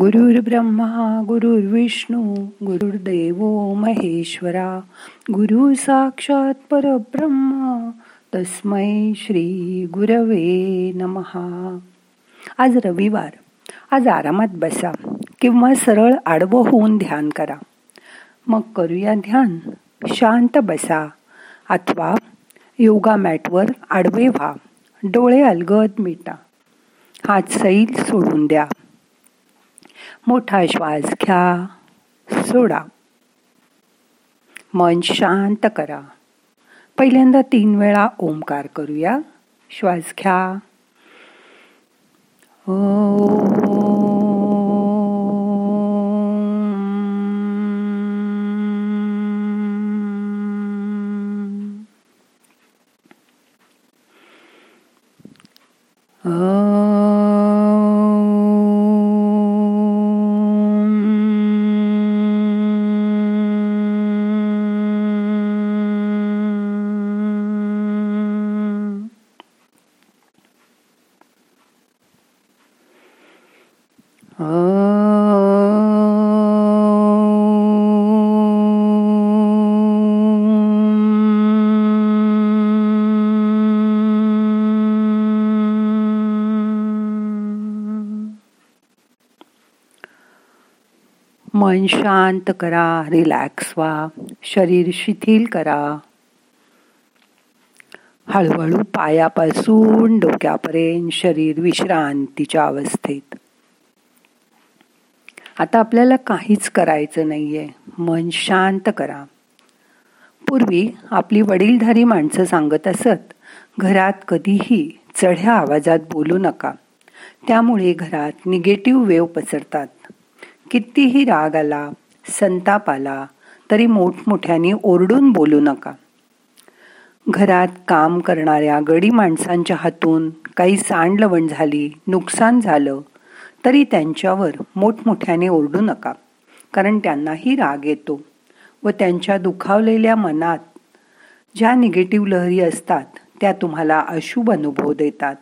गुरुर्ब्रह्मा गुरुर्विष्णू गुरुर्देव महेश्वरा गुरु साक्षात परब्रह्मा तस्मै श्री गुरवे नमहा आज रविवार. आज आरामात बसा किंवा सरळ आडवं होऊन ध्यान करा. मग करूया ध्यान. शांत बसा. अथवा योगा मॅटवर आडवे व्हा. डोळे अलगद मिटा. हात सैल सोडून द्या. मोठा श्वास घ्या. सोडा. मन शांत करा. पहिल्यांदा तीन वेळा ओंकार करूया. श्वास घ्या. ओ मन शांत करा रिलॅक्स व्हा शरीर शिथिल करा. हळूहळू पायापासून डोक्यापर्यंत शरीर विश्रांतीच्या अवस्थेत. आता आपल्याला काहीच करायचं नाहीये. मन शांत करा. पूर्वी आपली वडीलधारी माणसं सांगत असत घरात कधीही चढ्या आवाजात बोलू नका. त्यामुळे घरात निगेटिव्ह वेव पसरतात. कितीही राग आला संताप आला तरी मोठमोठ्याने ओरडून बोलू नका. घरात काम करणाऱ्या गडी माणसांच्या हातून काही सांडलवण झाली नुकसान झालं तरी त्यांच्यावर मोठमोठ्याने ओरडू नका कारण त्यांनाही राग येतो व त्यांच्या दुखावलेल्या मनात ज्या निगेटिव्ह लहरी असतात त्या तुम्हाला अशुभ अनुभव देतात.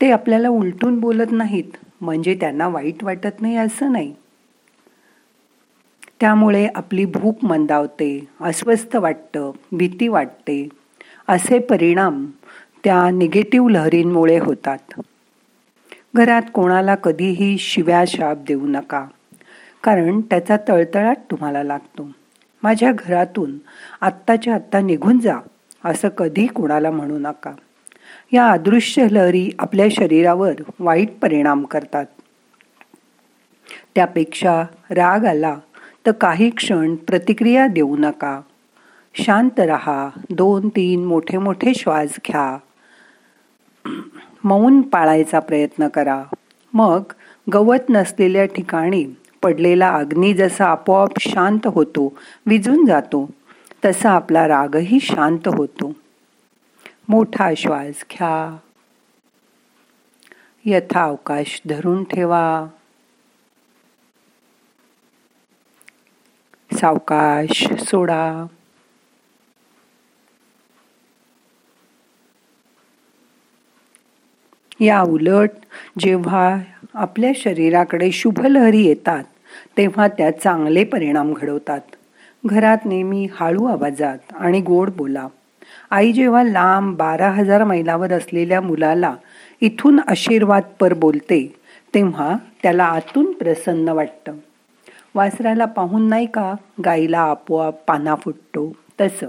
ते आपल्याला उलटून बोलत नाहीत. म्हणजे त्यांना वाईट वाटत नाही असं नाही. त्यामुळे आपली भूक मंदावते अस्वस्थ वाटतं भीती वाटते. असे परिणाम त्या निगेटिव्ह लहरींमुळे होतात. घरात कोणाला कधीही शिव्या शाप देऊ नका कारण त्याचा तळतळाट तुम्हाला लागतो. माझ्या घरातून आत्ताच्या आत्ता निघून जा असं कधी कोणाला म्हणू नका. या अदृश्य लहरी आपल्या शरीरावर वाईट परिणाम करतात. त्यापेक्षा राग आला तर काही क्षण प्रतिक्रिया देऊ नका. शांत रहा दोन तीन मोठे मोठे श्वास घ्या. मौन पाळायचा प्रयत्न करा. मग गवत नसलेल्या ठिकाणी पडलेला अग्नी जसा आपोआप शांत होतो विजून जातो तसा आपला रागही शांत होतो. मोठा श्वास घ्या. यथा अवकाश धरून ठेवा. सावकाश सोडा. या उलट जेव्हा आपल्या शरीराकडे शुभ लहरी येतात तेव्हा त्या चांगले परिणाम घडवतात. घरात नेहमी हळू आवाजात आणि गोड बोला. आई जेव्हा लांब बारा हजार मैलावर असलेल्या मुलाला इथून आशीर्वाद पर बोलते तेव्हा त्याला आतून प्रसन्न वाटतं. वासराला पाहून नाही का गाईला आपोआप पाना फुटतो. तसं.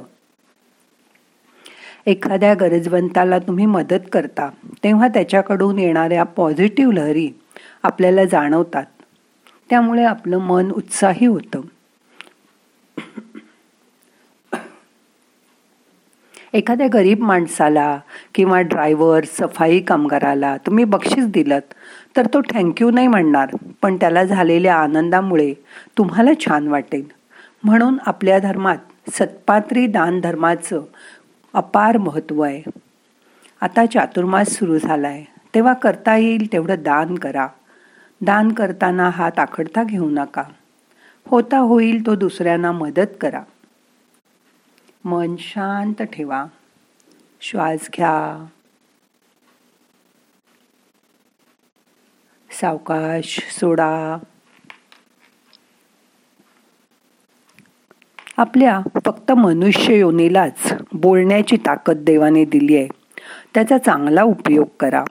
एखाद्या गरजवंताला तुम्ही मदत करता तेव्हा त्याच्याकडून येणाऱ्या पॉझिटिव्ह लहरी आपल्याला जाणवतात. त्यामुळे आपलं मन उत्साही होतं. एखाद्या गरीब माणसाला किंवा ड्रायव्हर सफाई कामगाराला तुम्ही बक्षीस दिलं तर तो थँक्यू नाही म्हणणार पण त्याला झालेल्या आनंदामुळे तुम्हाला छान वाटेल. म्हणून आपल्या धर्मात सत्पात्री दान धर्माचं अपार महत्त्व आहे. आता चातुर्मास सुरू झाला आहे तेव्हा करता येईल तेवढं दान करा. दान करताना हात आखडता घेऊ नका. होता होईल तो दुसऱ्यांना मदत करा. मन शांत ठेवा. श्वास घ्या. सावकाश सोडा. आपल्या फक्त मनुष्य योनीलाच बोलण्याची ताकद देवाने दिली आहे. त्याचा चांगला उपयोग करा.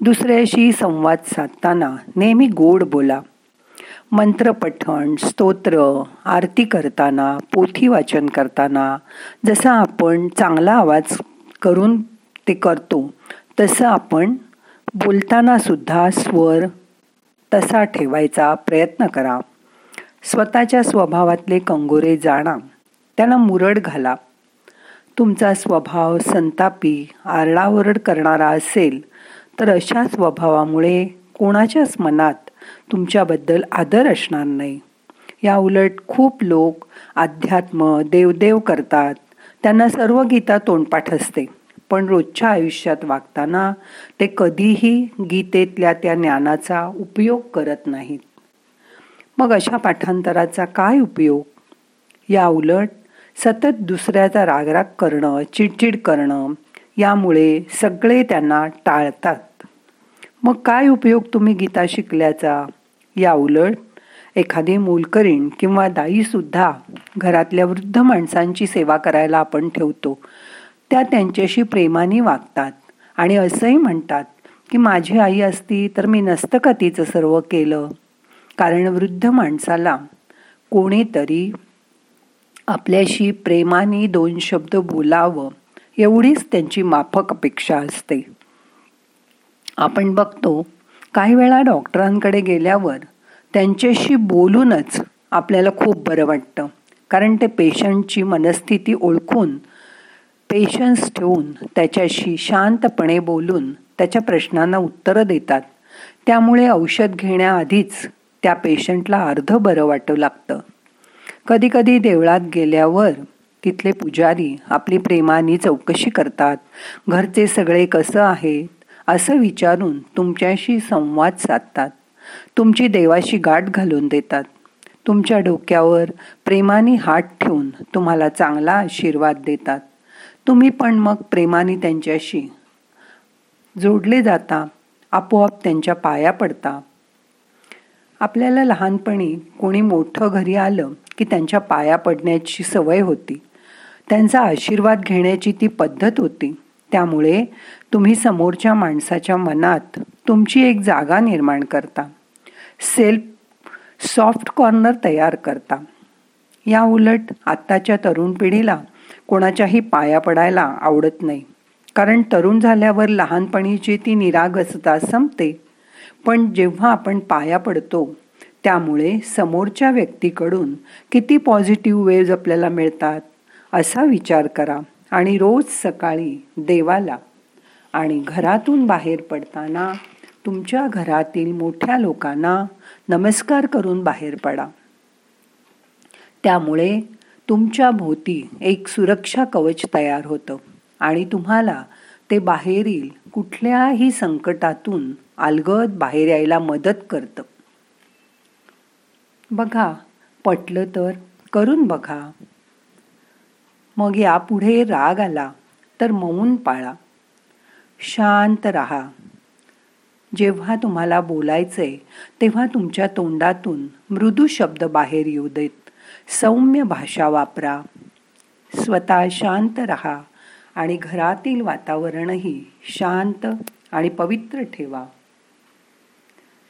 दुसऱ्याशी संवाद साधताना नेहमी गोड बोला. मंत्रपठण स्तोत्र आरती करताना पोथी वाचन करताना जसा आपण चांगला आवाज करून ते करतो तसं आपण बोलतानासुद्धा स्वर तसा ठेवायचा प्रयत्न करा. स्वतःच्या स्वभावातले कंगोरे जाणा त्यांना मुरड घाला. तुमचा स्वभाव संतापी आरडाओरड करणारा असेल तर अशा स्वभावामुळे कोणाच्याच मनात तुमच्याबद्दल आदर असणार नाही. या उलट खूप लोक अध्यात्म देवदेव करतात. त्यांना सर्व गीता तोंडपाठ असते. पण रोजच्या आयुष्यात वागताना ते कधीही गीतेतल्या त्या ज्ञानाचा उपयोग करत नाहीत. मग अशा पाठांतराचा काय उपयोग? या उलट सतत दुसऱ्याचा रागराग करणं चिडचिड करणं यामुळे सगळे त्यांना टाळतात. मग काय उपयोग तुम्ही गीता शिकल्याचा? या उलट एखादी मूलकरीण किंवा दाईसुद्धा घरातल्या वृद्ध माणसांची सेवा करायला आपण ठेवतो. त्या त्यांच्याशी प्रेमाने वागतात आणि असंही म्हणतात की माझी आई असती तर मी नसतं का तिचं सर्व केलं. कारण वृद्ध माणसाला कोणीतरी आपल्याशी प्रेमाने दोन शब्द बोलावं एवढीच त्यांची माफक अपेक्षा असते. आपण बघतो काही वेळा डॉक्टरांकडे गेल्यावर त्यांच्याशी बोलूनच आपल्याला खूप बरं वाटतं. कारण ते पेशंटची मनस्थिती ओळखून पेशन्स ठेवून त्याच्याशी शांतपणे बोलून त्याच्या प्रश्नांना उत्तरं देतात. त्यामुळे औषध घेण्याआधीच त्या पेशंटला अर्ध बरं वाटू लागतं. कधीकधी देवळात गेल्यावर तिथले पुजारी आपली प्रेमाने चौकशी करतात. घरचे सगळे कसं आहे? असं विचारून तुमच्याशी संवाद साधतात. तुमची देवाशी गाठ घालून देतात. तुमच्या डोक्यावर प्रेमाने हात ठेवून तुम्हाला चांगला आशीर्वाद देतात. तुम्ही पण मग प्रेमाने त्यांच्याशी जोडले जाता आपोआप त्यांच्या पाया पडता. आपल्याला लहानपणी कोणी मोठं घरी आलं की त्यांच्या पाया पडण्याची सवय होती. त्यांचा आशीर्वाद घेण्याची ती पद्धत होती. त्यामुळे तुम्ही समोरच्या माणसाच्या मनात तुमची एक जागा निर्माण करता. सेल्फ सॉफ्ट कॉर्नर तयार करता. या उलट आत्ताच्या तरुण पिढीला कोणाच्याही पाया पडायला आवडत नाही. कारण तरुण झाल्यावर लहानपणीची ती निरागसता संपते. पण जेव्हा आपण पाया पडतो त्यामुळे समोरच्या व्यक्तीकडून किती पॉझिटिव्ह वेव्ज आपल्याला मिळतात असा विचार करा. आणि रोज सकाळी देवाला आणि घरातून बाहेर पडताना तुमच्या घरातील मोठ्या लोकांना नमस्कार करून बाहेर पडा. त्यामुळे तुमच्या भोवती एक सुरक्षा कवच तयार होतं आणि तुम्हाला ते बाहेरील कुठल्याही संकटातून अलगद बाहेर यायला मदत करतं. बघा पटलं तर करून बघा. मग यापुढे राग आला तर मौन पाळा. शांत राहा. जेव्हा तुम्हाला बोलायचंय तेव्हा तुमच्या तोंडातून मृदू शब्द बाहेर येऊ देत. सौम्य भाषा वापरा. स्वतः शांत राहा आणि घरातील वातावरणही शांत आणि पवित्र ठेवा.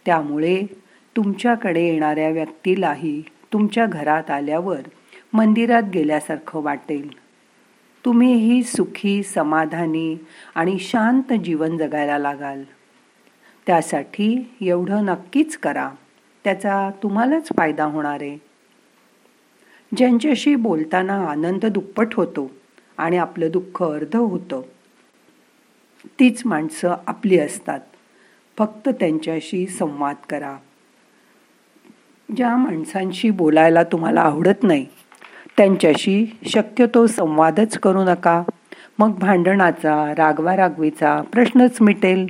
त्यामुळे तुमच्याकडे येणाऱ्या व्यक्तीलाही तुमच्या घरात आल्यावर मंदिरात गेल्यासारखं वाटेल. तुम्हीही सुखी समाधानी आणि शांत जीवन जगायला लागाल. त्यासाठी एवढं नक्कीच करा. त्याचा तुम्हालाच फायदा होणार आहे. ज्यांच्याशी बोलताना आनंद दुप्पट होतो आणि आपलं दुःख अर्ध होतं तीच माणसं आपली असतात. फक्त त्यांच्याशी संवाद करा. ज्या माणसांशी बोलायला तुम्हाला आवडत नाही त्यांच्याशी शक्यतो संवादच करू नका. मग भांडणाचा रागवा रागवीचा प्रश्नच मिटेल.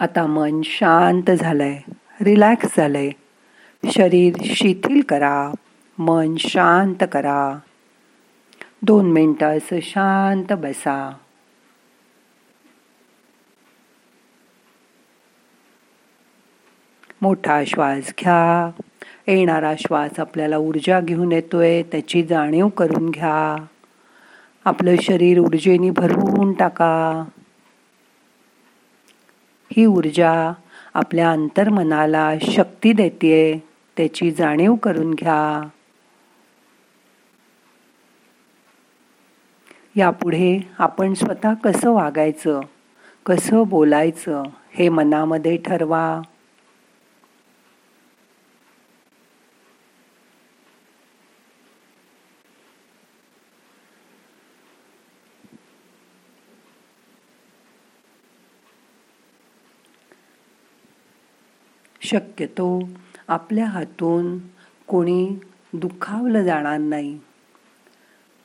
आता मन शांत झालंय रिलॅक्स झालंय. शरीर शिथिल करा मन शांत करा. दोन मिनटं असं शांत बसा. मोठा श्वास घ्या. येणारा श्वास आपल्याला ऊर्जा घेऊन येतोय त्याची जाणीव करून घ्या. आपलं शरीर ऊर्जेने भरवून टाका. ही ऊर्जा आपल्या अंतर्मनाला शक्ती देते त्याची जाणीव करून घ्या. यापुढे आपण स्वतः कसं वागायचं कसं बोलायचं हे मनामध्ये ठरवा. शक्यतो आपल्या हातून कोणी दुखावलं जाणार नाही.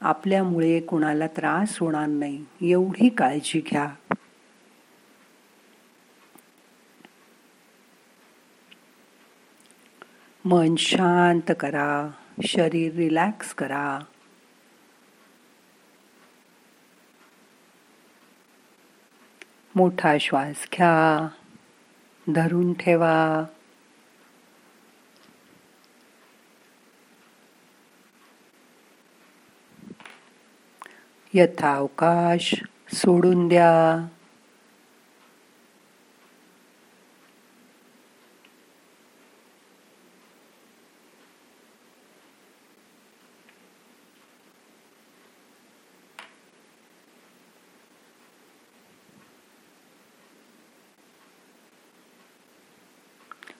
आपल्यामुळे कोणाला त्रास होणार नाही. एवढी काळजी घ्या. मन शांत करा. शरीर रिलॅक्स करा. मोठा श्वास घ्या. धरून ठेवा. यथावकाश सोडून द्या.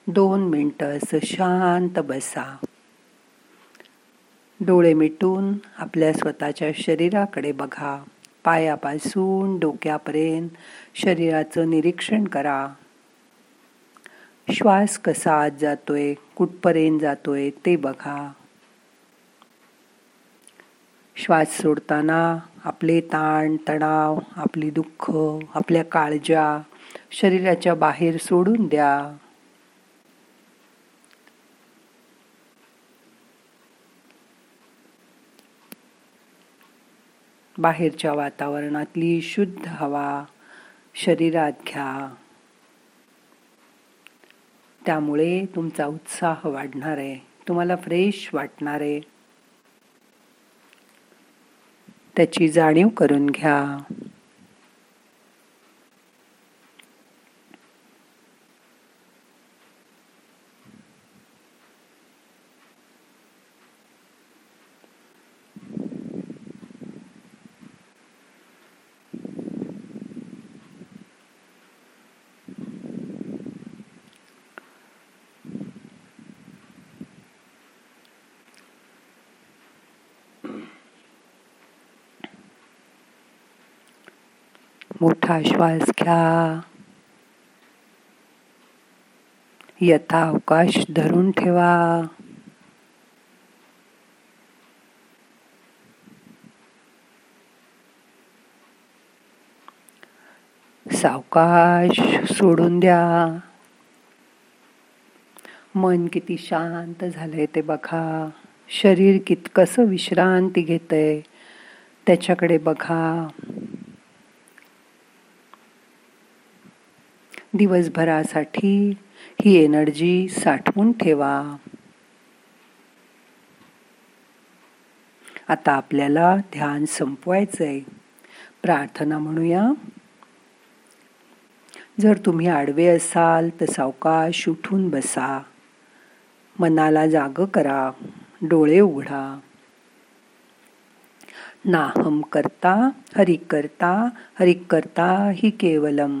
दोन मिनटं असं शांत बसा. डोळे मिटून आपल्या स्वतःच्या शरीराकडे बघा. पायापासून डोक्यापर्यंत शरीराचं निरीक्षण करा. श्वास कसा आत जातोय कुठपर्यंत जातोय ते बघा. श्वास सोडताना आपले ताण तणाव आपली दुःख आपल्या काळजा शरीराच्या बाहेर सोडून द्या. बाहेरच्या वातावरणातली शुद्ध हवा शरीरात घ्या. त्यामुळे तुमचा उत्साह वाढणार आहे. तुम्हाला फ्रेश वाटणार आहे. त्याची जाणीव करून घ्या. मोठा श्वास घ्या. यथा अवकाश धरून ठेवा. सावकाश सोडून द्या. मन किती शांत झालंय ते बघा. शरीर कितकंसं विश्रांती घेतंय त्याच्याकडे बघा. दिवसभरासाठी ही एनर्जी साठवून ठेवा. आता आपल्याला ध्यान संपवायचंय. प्रार्थना म्हणूया. जर तुम्ही आडवे असाल तर सावकाश उठून बसा. मनाला जाग करा. डोळे उघडा. नाहम करता हरिक करता हरिक करता ही केवलम